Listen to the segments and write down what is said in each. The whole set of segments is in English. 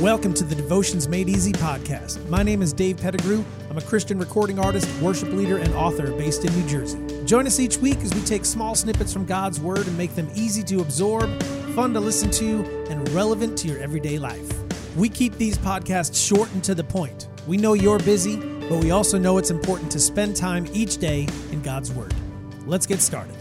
Welcome to the Devotions Made Easy podcast. My name is Dave Pettigrew. I'm a Christian recording artist, worship leader, and author based in New Jersey. Join us each week as we take small snippets from God's Word and make them easy to absorb, fun to listen to, and relevant to your everyday life. We keep these podcasts short and to the point. We know you're busy, but we also know it's important to spend time each day in God's Word. Let's get started.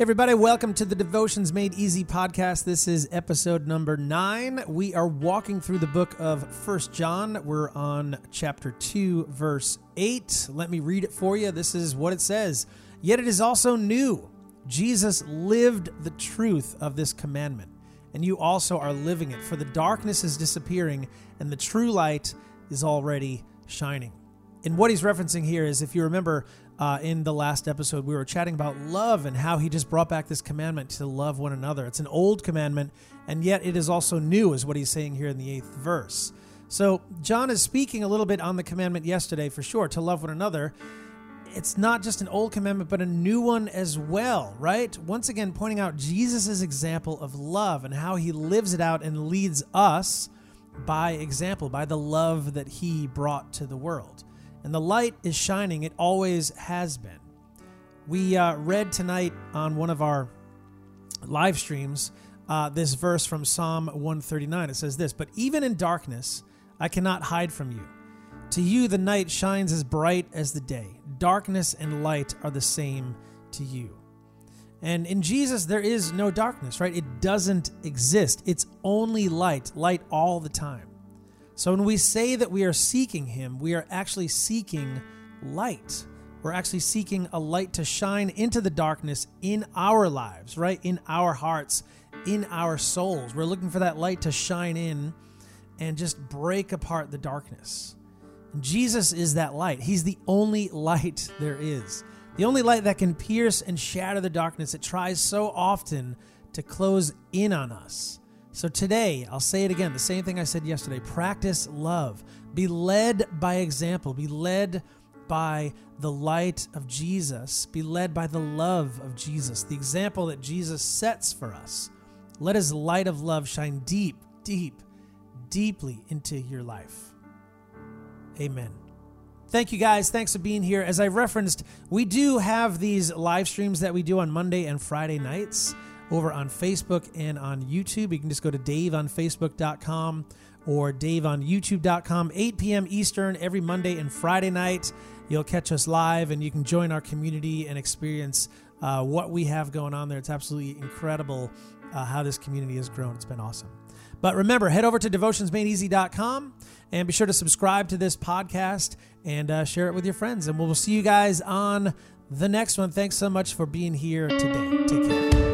Everybody, welcome to the Devotions Made Easy podcast. This is episode number nine. We are walking through the book of First John. We're on chapter 2, verse 8. Let me read it for you. This is what it says Yet it is also new. Jesus lived the truth of this commandment, and you also are living it, for the darkness is disappearing, and the true light is already shining. And what he's referencing here is if you remember uh, in the last episode, we were chatting about love and how he just brought back this commandment to love one another. It's an old commandment, and yet it is also new, is what he's saying here in the eighth verse. So, John is speaking a little bit on the commandment yesterday for sure to love one another. It's not just an old commandment, but a new one as well, right? Once again, pointing out Jesus' example of love and how he lives it out and leads us by example, by the love that he brought to the world and the light is shining. It always has been. We uh, read tonight on one of our live streams uh, this verse from Psalm 139. It says this But even in darkness, I cannot hide from you. To you, the night shines as bright as the day. Darkness and light are the same to you. And in Jesus, there is no darkness, right? It doesn't exist. It's only light, light all the time. So when we say that we are seeking Him, we are actually seeking light. We're actually seeking a light to shine into the darkness in our lives, right? In our hearts, in our souls. We're looking for that light to shine in and just break apart the darkness. Jesus is that light. He's the only light there is. The only light that can pierce and shatter the darkness that tries so often to close in on us. So today, I'll say it again, the same thing I said yesterday practice love. Be led by example, be led by the light of Jesus, be led by the love of Jesus, the example that Jesus sets for us. Let his light of love shine deep, deep, deeply into your life. Amen. Thank you guys. Thanks for being here. As I referenced, we do have these live streams that we do on Monday and Friday nights over on Facebook and on YouTube. You can just go to daveonfacebook.com or daveonyoutube.com, 8 p.m. Eastern every Monday and Friday night. You'll catch us live and you can join our community and experience uh, what we have going on there. It's absolutely incredible uh, how this community has grown. It's been awesome. But remember, head over to devotionsmadeeasy.com and be sure to subscribe to this podcast and uh, share it with your friends. And we'll see you guys on the next one. Thanks so much for being here today. Take care.